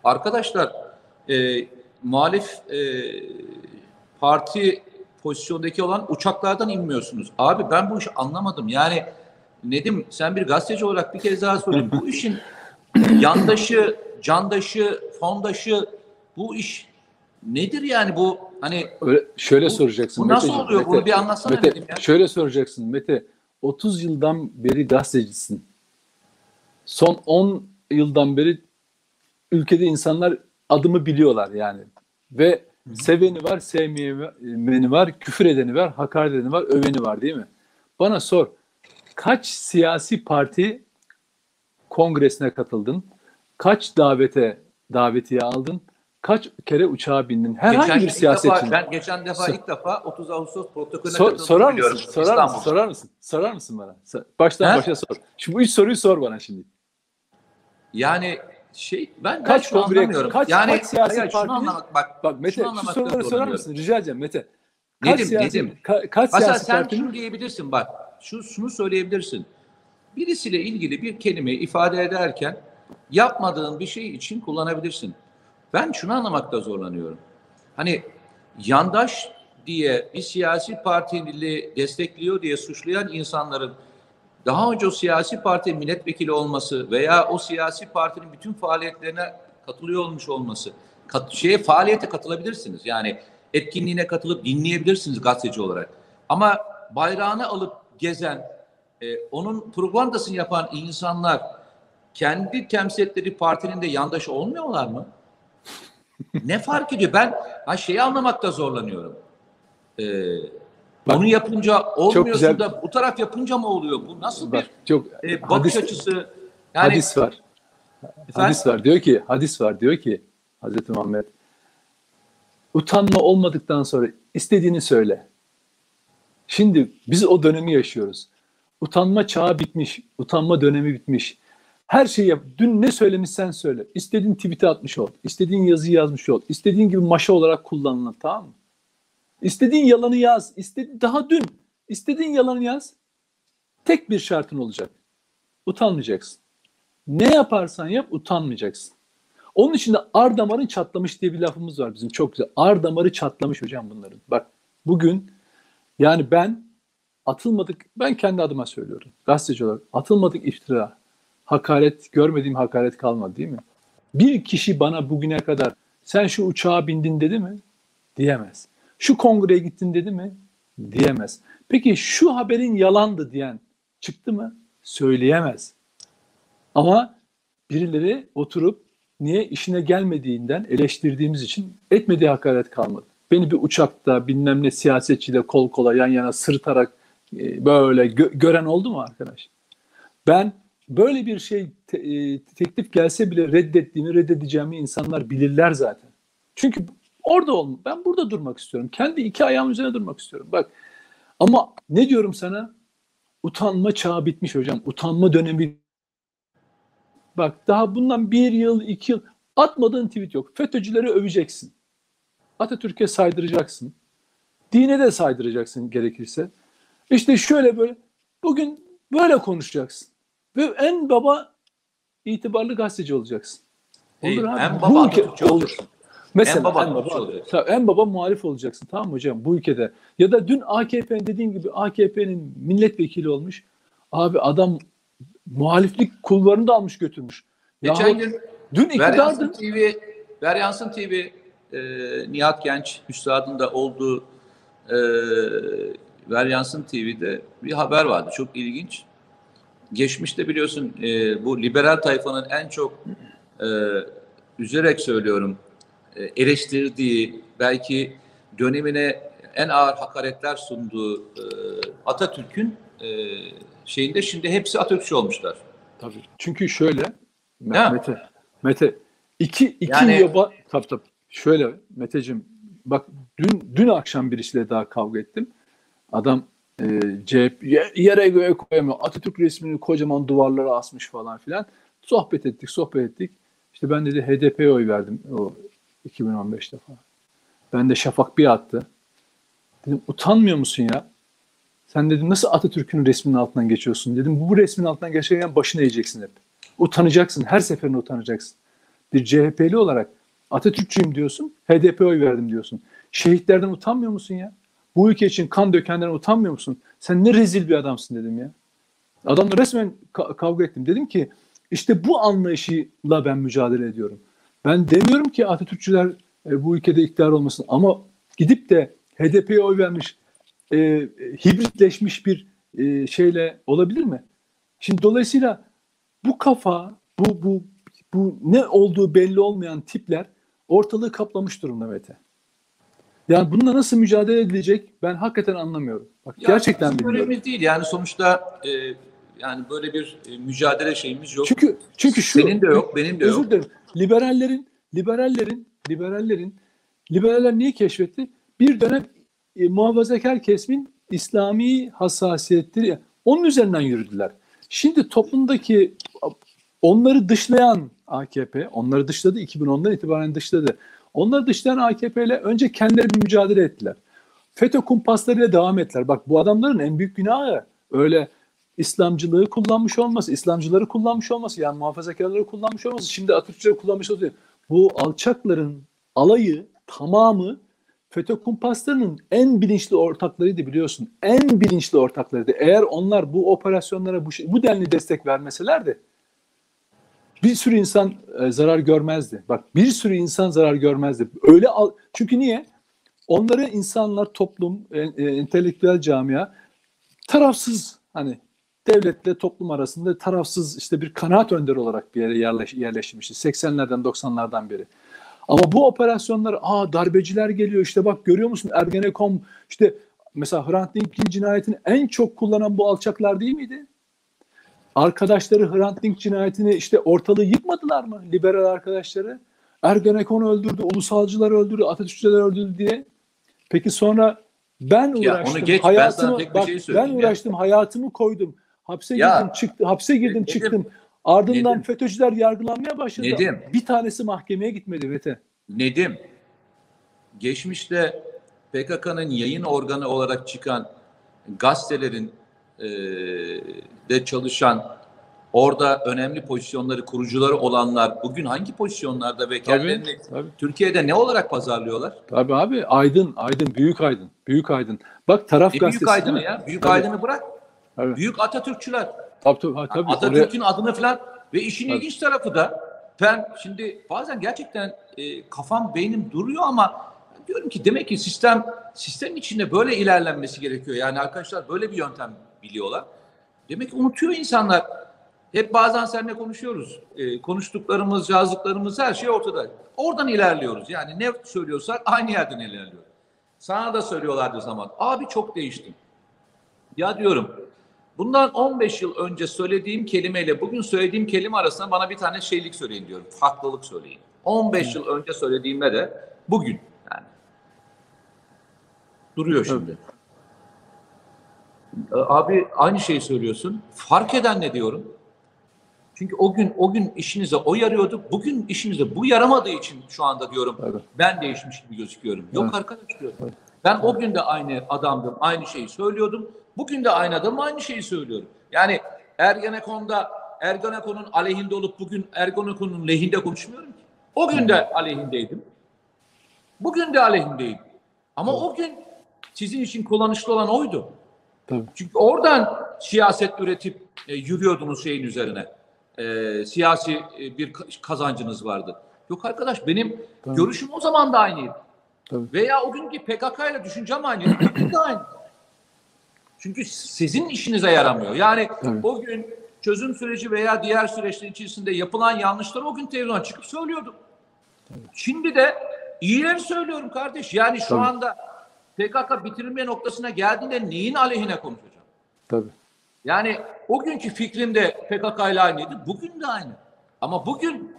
Arkadaşlar e, muhalif e, parti pozisyondaki olan uçaklardan inmiyorsunuz. Abi ben bu işi anlamadım. Yani Nedim sen bir gazeteci olarak bir kez daha sorayım. Bu işin yandaşı, candaşı, fondaşı bu iş nedir yani bu hani Öyle, şöyle Bu- soracaksın. bu nasıl Meteciğim, oluyor? Bunu bir anlatsana Mete, Nedim ya. Şöyle soracaksın Mete. 30 yıldan beri gazetecisin. Son 10 yıldan beri ülkede insanlar adımı biliyorlar yani. Ve seveni var, sevmeyeni var, küfür edeni var, hakaret edeni var, öveni var değil mi? Bana sor. Kaç siyasi parti kongresine katıldın? Kaç davete davetiye aldın? Kaç kere uçağa bindin? Herhangi bir ilk siyasetçinin. ben geçen defa Sor- ilk defa 30 Ağustos protokolüne Sor- katıldım sorar mısın? Sorar İstanbul'da. mısın? Sorar mısın? Sorar mısın bana? Baştan He? başa sor. Şu bu üç soruyu sor bana şimdi. Yani şey ben Kaç ben kongre- anlamıyorum. kaç- yani kaç siyasi hayır, partinin- anlamak bak. Bak Mete şu soruları sorar mısın? Rica edeceğim Mete. Kaç Nedim, siyasi, Nedim. ka- kaç Mesela siyasi sen partinin şunu diyebilirsin bak. Şu şunu söyleyebilirsin. Birisiyle ilgili bir kelimeyi ifade ederken yapmadığın bir şey için kullanabilirsin. Ben şunu anlamakta zorlanıyorum. Hani yandaş diye bir siyasi partili destekliyor diye suçlayan insanların daha önce o siyasi parti milletvekili olması veya o siyasi partinin bütün faaliyetlerine katılıyor olmuş olması, kat, şeye faaliyete katılabilirsiniz. Yani etkinliğine katılıp dinleyebilirsiniz gazeteci olarak. Ama bayrağını alıp gezen, e, onun propagandasını yapan insanlar kendi temsil ettikleri partinin de yandaşı olmuyorlar mı? ne fark ediyor? Ben ha şeyi anlamakta zorlanıyorum. Ee, Bak, onu yapınca olmuyorsun güzel- da bu taraf yapınca mı oluyor? Bu nasıl bak bir çok e, bakış hadis, açısı? Yani hadis var. efendim? Hadis var. Diyor ki hadis var. Diyor ki Hazreti Muhammed utanma olmadıktan sonra istediğini söyle. Şimdi biz o dönemi yaşıyoruz. Utanma çağı bitmiş. Utanma dönemi bitmiş. Her şeyi yap. Dün ne söylemişsen söyle. İstediğin tweet'i atmış ol. İstediğin yazıyı yazmış ol. İstediğin gibi maşa olarak kullanılan tamam mı? İstediğin yalanı yaz. İstedi daha dün istediğin yalanı yaz. Tek bir şartın olacak. Utanmayacaksın. Ne yaparsan yap utanmayacaksın. Onun için de ar damarın çatlamış diye bir lafımız var bizim çok güzel. Ar damarı çatlamış hocam bunların. Bak bugün yani ben atılmadık ben kendi adıma söylüyorum. Gazeteci olarak atılmadık iftira, hakaret görmediğim hakaret kalmadı değil mi? Bir kişi bana bugüne kadar sen şu uçağa bindin dedi mi? Diyemez. Şu kongreye gittin dedi mi? Diyemez. Peki şu haberin yalandı diyen çıktı mı? Söyleyemez. Ama birileri oturup niye işine gelmediğinden eleştirdiğimiz için etmediği hakaret kalmadı. Beni bir uçakta bilmem ne siyasetçiyle kol kola yan yana sırtarak e, böyle gö- gören oldu mu arkadaş? Ben böyle bir şey te- e, teklif gelse bile reddettiğimi, reddedeceğimi insanlar bilirler zaten. Çünkü orada olma. Ben burada durmak istiyorum. Kendi iki ayağım üzerine durmak istiyorum. Bak ama ne diyorum sana? Utanma çağı bitmiş hocam. Utanma dönemi. Bak daha bundan bir yıl, iki yıl atmadığın tweet yok. FETÖ'cüleri öveceksin. Atatürk'e saydıracaksın. Dine de saydıracaksın gerekirse. İşte şöyle böyle. Bugün böyle konuşacaksın. Ve en baba itibarlı gazeteci olacaksın. Değil, abi. en baba Atatürkçü olacaksın. Mesela En baba en baba, en baba muhalif olacaksın tamam mı hocam bu ülkede. Ya da dün AKP dediğin gibi AKP'nin milletvekili olmuş. Abi adam muhaliflik kullarını da almış götürmüş. Geçen Yahu gün dün iktidardın. TV, Veryansın TV e, Nihat Genç Üstad'ın da olduğu e, Veryansın TV'de bir haber vardı. Çok ilginç. Geçmişte biliyorsun e, bu liberal tayfanın en çok e, üzerek söylüyorum eleştirdiği belki dönemine en ağır hakaretler sunduğu e, Atatürk'ün e, şeyinde şimdi hepsi Atatürkçü olmuşlar. Tabii. Çünkü şöyle. Mete Mete iki iki Yani- yaba tabii tabii. Şöyle Meteciğim bak dün dün akşam birisiyle daha kavga ettim. Adam e, CHP ye- yere göğe koyamıyor. Atatürk resmini kocaman duvarlara asmış falan filan. Sohbet ettik, sohbet ettik. İşte ben dedi HDP'ye oy verdim o 2015'te falan. Ben de Şafak bir attı. Dedim utanmıyor musun ya? Sen dedim nasıl Atatürk'ün resminin altından geçiyorsun dedim. Bu resmin altından geçerken başını eğeceksin hep. Utanacaksın. Her seferinde utanacaksın. Bir CHP'li olarak Atatürkçüyüm diyorsun. HDP oy verdim diyorsun. Şehitlerden utanmıyor musun ya? Bu ülke için kan dökenlerden utanmıyor musun? Sen ne rezil bir adamsın dedim ya. Adamla resmen ka- kavga ettim. Dedim ki işte bu anlayışıyla ben mücadele ediyorum. Ben demiyorum ki Atatürkçüler e, bu ülkede iktidar olmasın ama gidip de HDP'ye oy vermiş e, hibritleşmiş bir e, şeyle olabilir mi? Şimdi dolayısıyla bu kafa, bu bu bu ne olduğu belli olmayan tipler ortalığı kaplamış durumda Mete. Yani bununla nasıl mücadele edilecek ben hakikaten anlamıyorum. Bak Ya gerçekten bilmiyorum. görevimiz değil. Yani sonuçta e, yani böyle bir e, mücadele şeyimiz yok. Çünkü çünkü şu Senin de yok, benim de özür yok. dilerim. Liberallerin liberallerin liberallerin liberaller neyi keşfetti? Bir dönem e, muhafazakar kesimin İslami hassasiyetleri onun üzerinden yürüdüler. Şimdi toplumdaki onları dışlayan AKP, onları dışladı 2010'dan itibaren dışladı. Onları dışlayan AKP ile önce kendileri bir mücadele ettiler. FETÖ kumpaslarıyla devam ettiler. Bak bu adamların en büyük günahı öyle İslamcılığı kullanmış olması, İslamcıları kullanmış olması, yani muhafazakarları kullanmış olması, şimdi Atatürkçüleri kullanmış olması. Bu alçakların alayı tamamı FETÖ kumpaslarının en bilinçli ortaklarıydı biliyorsun. En bilinçli ortaklarıydı. Eğer onlar bu operasyonlara bu, şey- bu denli destek vermeselerdi bir sürü insan e, zarar görmezdi. Bak bir sürü insan zarar görmezdi. Öyle al, çünkü niye? Onları insanlar, toplum, e, e, entelektüel camia tarafsız hani devletle toplum arasında tarafsız işte bir kanaat önderi olarak bir yere yerleş, yerleşmişti 80'lerden 90'lardan beri. Ama bu operasyonlar aa darbeciler geliyor işte bak görüyor musun Ergenekon işte mesela Hrant Dink'in cinayetini en çok kullanan bu alçaklar değil miydi? Arkadaşları Hrant Dink cinayetini işte ortalığı yıkmadılar mı liberal arkadaşları? Ergenekon öldürdü, ulusalcılar öldürdü, Atatürkçüler öldürdü diye. Peki sonra ben Ya uğraştım. onu geç, ben hayatımı, bir bak, şey ben söyleyeyim ya. uğraştım, hayatımı koydum. Hapse Ya, girdim, çıktı, hapse girdim, Nedim, çıktım. Ardından Nedim. FETÖ'cüler yargılanmaya başladı. Nedim. Bir tanesi mahkemeye gitmedi Mete. Nedim, geçmişte PKK'nın yayın organı olarak çıkan gazetelerin e, de çalışan orada önemli pozisyonları kurucuları olanlar bugün hangi pozisyonlarda ve kendilerini tabii. Türkiye'de ne olarak pazarlıyorlar? Tabii abi Aydın, Aydın, Büyük Aydın, Büyük Aydın. Bak taraf E, gazetesi büyük Aydın'ı ya. Büyük Tabii. Aydın'ı bırak. Tabii. Büyük Atatürkçüler. Tabii, tabii, tabii. Oraya- Atatürk'ün adını falan ve işin Tabii. ilginç tarafı da ben şimdi bazen gerçekten e, kafam beynim duruyor ama diyorum ki demek ki sistem sistem içinde böyle ilerlenmesi gerekiyor. Yani arkadaşlar böyle bir yöntem biliyorlar. Demek ki unutuyor insanlar. Hep bazen seninle konuşuyoruz. E, konuştuklarımız, yazdıklarımız her şey ortada. Oradan ilerliyoruz. Yani ne söylüyorsak aynı yerden ilerliyoruz. Sana da söylüyorlardı zaman. Abi çok değiştim. Ya diyorum Bundan 15 yıl önce söylediğim kelimeyle bugün söylediğim kelime arasında bana bir tane şeylik söyleyin diyorum. Farklılık söyleyin. 15 yıl önce söylediğimde de bugün yani. Duruyor şimdi. E, Abi aynı şeyi söylüyorsun. Fark eden ne diyorum? Çünkü o gün o gün işinize o yarıyordu. Bugün işinize bu yaramadığı için şu anda diyorum Evet. ben değişmiş gibi gözüküyorum. Yok Evet. arkadaş diyorum. Ben o gün de aynı adamdım, aynı şeyi söylüyordum. Bugün de aynı adam aynı şeyi söylüyorum. Yani Ergenekon'da Ergenekon'un aleyhinde olup bugün Ergenekon'un lehinde konuşmuyorum ki. O gün de aleyhindeydim. Bugün de aleyhindeyim. Ama o gün sizin için kullanışlı olan oydu. Tabii. Çünkü oradan siyaset üretip e, yürüyordunuz şeyin üzerine. E, siyasi e, bir ka- kazancınız vardı. Yok arkadaş benim Tabii. görüşüm o zaman da aynıydı. Tabii. Veya o günkü PKK ile düşüncem aynıydı. Aynı. Çünkü sizin işinize yaramıyor. Yani Tabii. o gün çözüm süreci veya diğer süreçlerin içerisinde yapılan yanlışları o gün televizyona çıkıp söylüyordum. Şimdi de iyileri söylüyorum kardeş. Yani şu Tabii. anda PKK bitirilme noktasına geldiğinde neyin aleyhine konuşacağım? Tabii. Yani o günkü fikrim de PKK ile aynıydı. Bugün de aynı. Ama bugün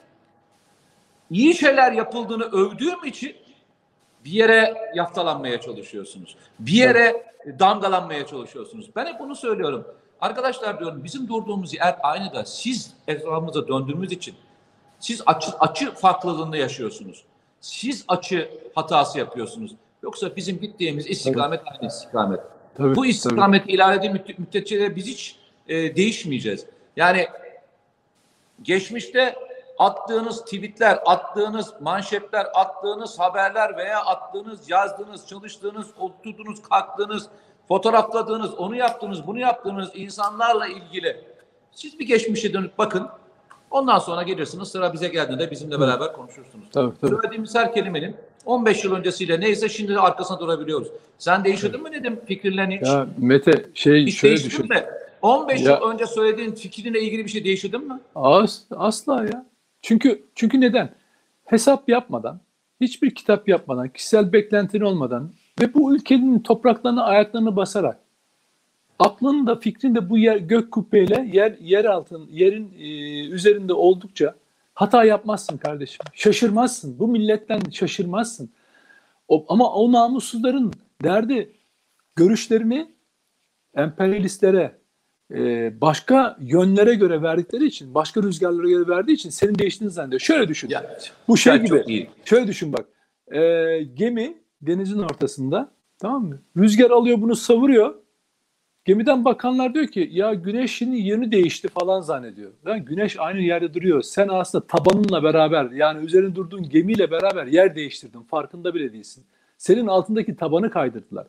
iyi şeyler yapıldığını övdüğüm için bir yere yaftalanmaya çalışıyorsunuz. Bir yere damgalanmaya çalışıyorsunuz. Ben hep bunu söylüyorum. Arkadaşlar diyorum bizim durduğumuz yer aynı da siz etrafımıza döndüğümüz için siz açı, açı farklılığını yaşıyorsunuz. Siz açı hatası yapıyorsunuz. Yoksa bizim gittiğimiz istikamet aynı istikamet. Tabii. Bu tabii. istikameti ilerlediği müddet- müddetçe de biz hiç e, değişmeyeceğiz. Yani geçmişte attığınız tweetler, attığınız manşetler, attığınız haberler veya attığınız, yazdığınız, çalıştığınız, oturduğunuz, kalktığınız, fotoğrafladığınız, onu yaptığınız, bunu yaptığınız insanlarla ilgili siz bir geçmişe dönüp bakın. Ondan sonra gelirsiniz sıra bize geldiğinde bizimle beraber konuşursunuz. Tabii, tabii. Söylediğimiz her kelimenin 15 yıl öncesiyle neyse şimdi de arkasına durabiliyoruz. Sen değiştirdin mi dedim fikirlerini hiç? Ya Mete şey hiç şöyle düşün. mi? 15 Ya- yıl önce söylediğin fikrinle ilgili bir şey değiştirdin mi? As, asla ya. Çünkü çünkü neden? Hesap yapmadan, hiçbir kitap yapmadan, kişisel beklentin olmadan ve bu ülkenin topraklarına ayaklarını basarak aklın da fikrin de bu yer gök kubbeyle yer yer altın yerin e, üzerinde oldukça hata yapmazsın kardeşim. Şaşırmazsın. Bu milletten şaşırmazsın. O, ama o namussuzların derdi görüşlerini emperyalistlere, e, başka yönlere göre verdikleri için, başka rüzgarlara göre verdiği için senin değiştiğini zannediyor. Şöyle düşün. Ya, Bu şey gibi. Şöyle düşün bak. E, gemi denizin ortasında tamam mı? Rüzgar alıyor bunu savuruyor. Gemiden bakanlar diyor ki ya güneşin yönü değişti falan zannediyor. Lan güneş aynı yerde duruyor. Sen aslında tabanınla beraber yani üzerinde durduğun gemiyle beraber yer değiştirdin. Farkında bile değilsin. Senin altındaki tabanı kaydırdılar.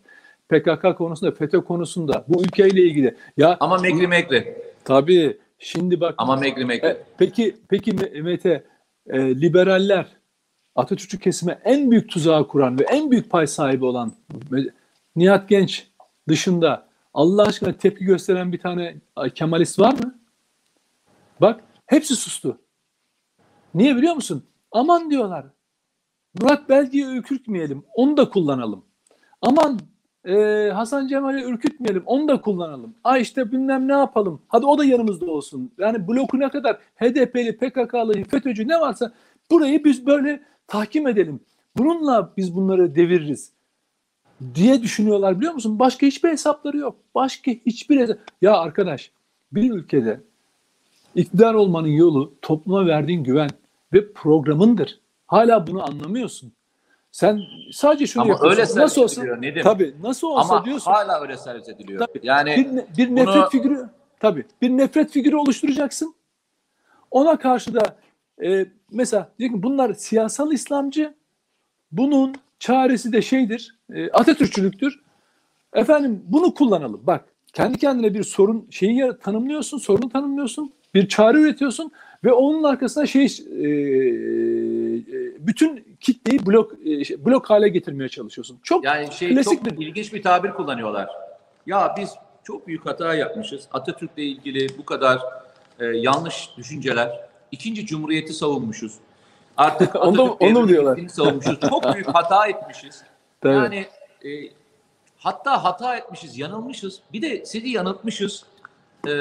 PKK konusunda, FETÖ konusunda bu ülkeyle ilgili. Ya Ama megri megri. tabii şimdi bak Ama megri megri. e, peki peki Me- Mete e, liberaller Atatürkçü kesime en büyük tuzağı kuran ve en büyük pay sahibi olan Nihat Genç dışında Allah aşkına tepki gösteren bir tane Kemalist var mı? Bak hepsi sustu. Niye biliyor musun? Aman diyorlar. Murat Belge'yi ürkütmeyelim. Onu da kullanalım. Aman e, Hasan Cemal'i ürkütmeyelim. Onu da kullanalım. Ay işte bilmem ne yapalım. Hadi o da yanımızda olsun. Yani blokuna kadar HDP'li, PKK'lı, FETÖ'cü ne varsa burayı biz böyle tahkim edelim. Bununla biz bunları deviririz diye düşünüyorlar biliyor musun? Başka hiçbir hesapları yok. Başka hiçbir hesap. Ya arkadaş bir ülkede iktidar olmanın yolu topluma verdiğin güven ve programındır. Hala bunu anlamıyorsun. Sen sadece şunu Ama yapıyorsun. öyle servis nasıl olsa ediliyor Nedim. tabii nasıl olsa Ama diyorsun. hala öyle servis ediliyor. Tabii. Yani bir, bir bunu- nefret figürü tabii bir nefret figürü oluşturacaksın. Ona karşı da e, mesela diyor ki bunlar siyasal İslamcı. Bunun çaresi de şeydir. E, Atatürkçülüktür. Efendim bunu kullanalım. Bak kendi kendine bir sorun şeyi tanımlıyorsun, sorunu tanımlıyorsun, bir çare üretiyorsun ve onun arkasına şey e, e, bütün kitleyi blok e, şey, blok hale getirmeye çalışıyorsun. Çok yani şey klasik çok bir ilginç bir tabir kullanıyorlar. Ya biz çok büyük hata yapmışız. Atatürk'le ilgili bu kadar e, yanlış düşünceler. İkinci Cumhuriyeti savunmuşuz. Artık Onu onu diyorlar? savunmuşuz. Çok büyük hata etmişiz. Tabii. Yani e, hatta hata etmişiz, yanılmışız. Bir de sizi yanıltmışız. e,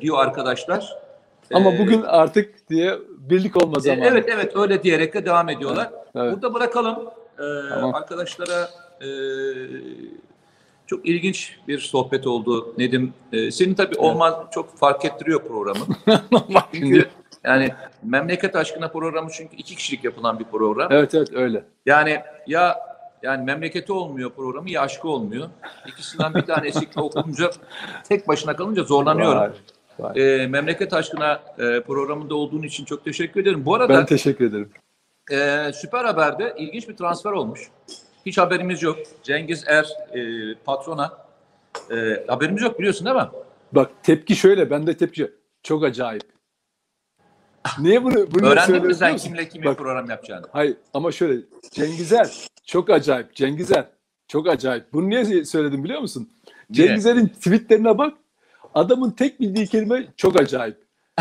diyor arkadaşlar. Ama E, bugün artık diye birlik olma e, zamanı. evet evet öyle diyerek de devam ediyorlar. Evet. Burada bırakalım. E, Tamam. Arkadaşlara e, çok ilginç bir sohbet oldu Nedim. E, senin tabii olman çok fark ettiriyor programı. Çünkü yani memleket aşkına programı çünkü iki kişilik yapılan bir program. Evet evet öyle. Yani ya yani memleketi olmuyor programı ya aşkı olmuyor. İkisinden bir tanesi okunca tek başına kalınca zorlanıyorum. Vay. E, memleket aşkına e, programında olduğun için çok teşekkür ederim. Bu arada Ben teşekkür ederim. e, Süper Haber'de ilginç bir transfer olmuş. Hiç haberimiz yok. Cengiz Er e, patrona e, haberimiz yok biliyorsun değil mi? Bak tepki şöyle. Ben de tepki çok acayip. Niye bunu, bunu Öğrendin mi sen kimle kimin Bak, program yapacağını? Hayır ama şöyle Cengizer çok acayip. Cengizer çok acayip. Bunu niye söyledim biliyor musun? Niye? Cengizer'in tweetlerine bak. Adamın tek bildiği kelime çok acayip.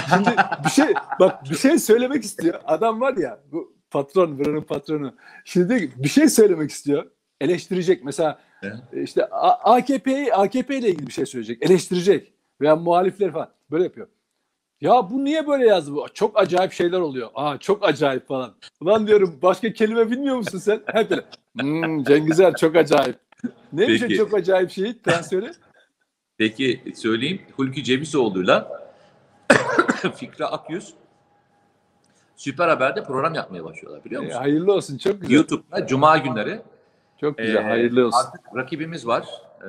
Şimdi bir şey bak bir şey söylemek istiyor. Adam var ya bu patron buranın patronu. Şimdi bir şey söylemek istiyor. Eleştirecek. Mesela Evet. işte AKP'yi AKP ile ilgili bir şey söyleyecek. Eleştirecek. Veya muhalifler falan. Böyle yapıyor. Ya bu niye böyle yazdı bu? Çok acayip şeyler oluyor. Aa çok acayip falan. Ulan diyorum başka kelime bilmiyor musun sen? Hep böyle. Hmm, Cengizer çok acayip. O Peki. çok acayip şey transferi? Peki söyleyeyim. Hulki Cevizoğlu'yla Fikri Akyüz Süper Haber'de program yapmaya başlıyorlar biliyor E, musun? hayırlı olsun çok güzel. YouTube'da Cuma günleri Çok güzel Ee, hayırlı olsun. Artık rakibimiz var. Ee,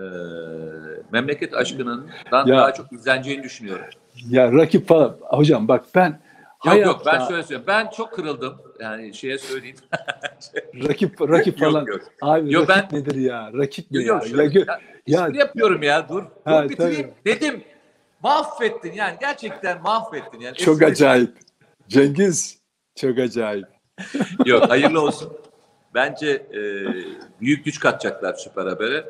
memleket aşkından Ya. daha çok izleneceğini düşünüyorum. Ya rakip falan. Hocam bak ben Yok yok ben hayatta şöyle söyleyeyim. Ben çok kırıldım. Yani şeye söyleyeyim. rakip rakip falan. yok. Abi Yok, rakip nedir ya? Rakip ne Yok, ya? yok, Ya ya, ya- yapıyorum ya dur. Ha, dur bitireyim. Dedim mahvettin yani gerçekten mahvettin. Yani çok Espri- acayip. Cengiz çok acayip. Yok hayırlı olsun. Bence e, büyük güç katacaklar Süper Haber'e.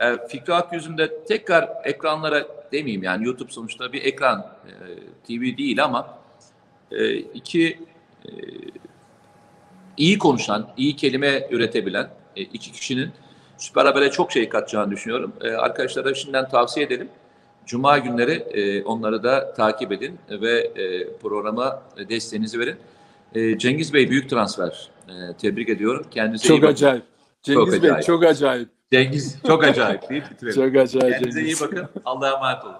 E, Fikri Akyüz'ün de tekrar ekranlara demeyeyim yani YouTube sonuçta bir ekran e, TV değil ama e, iki e, iyi konuşan, iyi kelime üretebilen e, iki kişinin Süper Haber'e çok şey katacağını düşünüyorum. E, arkadaşlara şimdiden tavsiye edelim. Cuma günleri e, onları da takip edin ve e, programa desteğinizi verin. E, Cengiz Bey büyük transfer. E, tebrik ediyorum. Kendinize iyi Çok bakın. acayip. Cengiz Bey acayip. çok acayip. Cengiz çok acayip bitirelim. Çok acayip Kendinize iyi Cengiz. bakın. Allah'a emanet olun.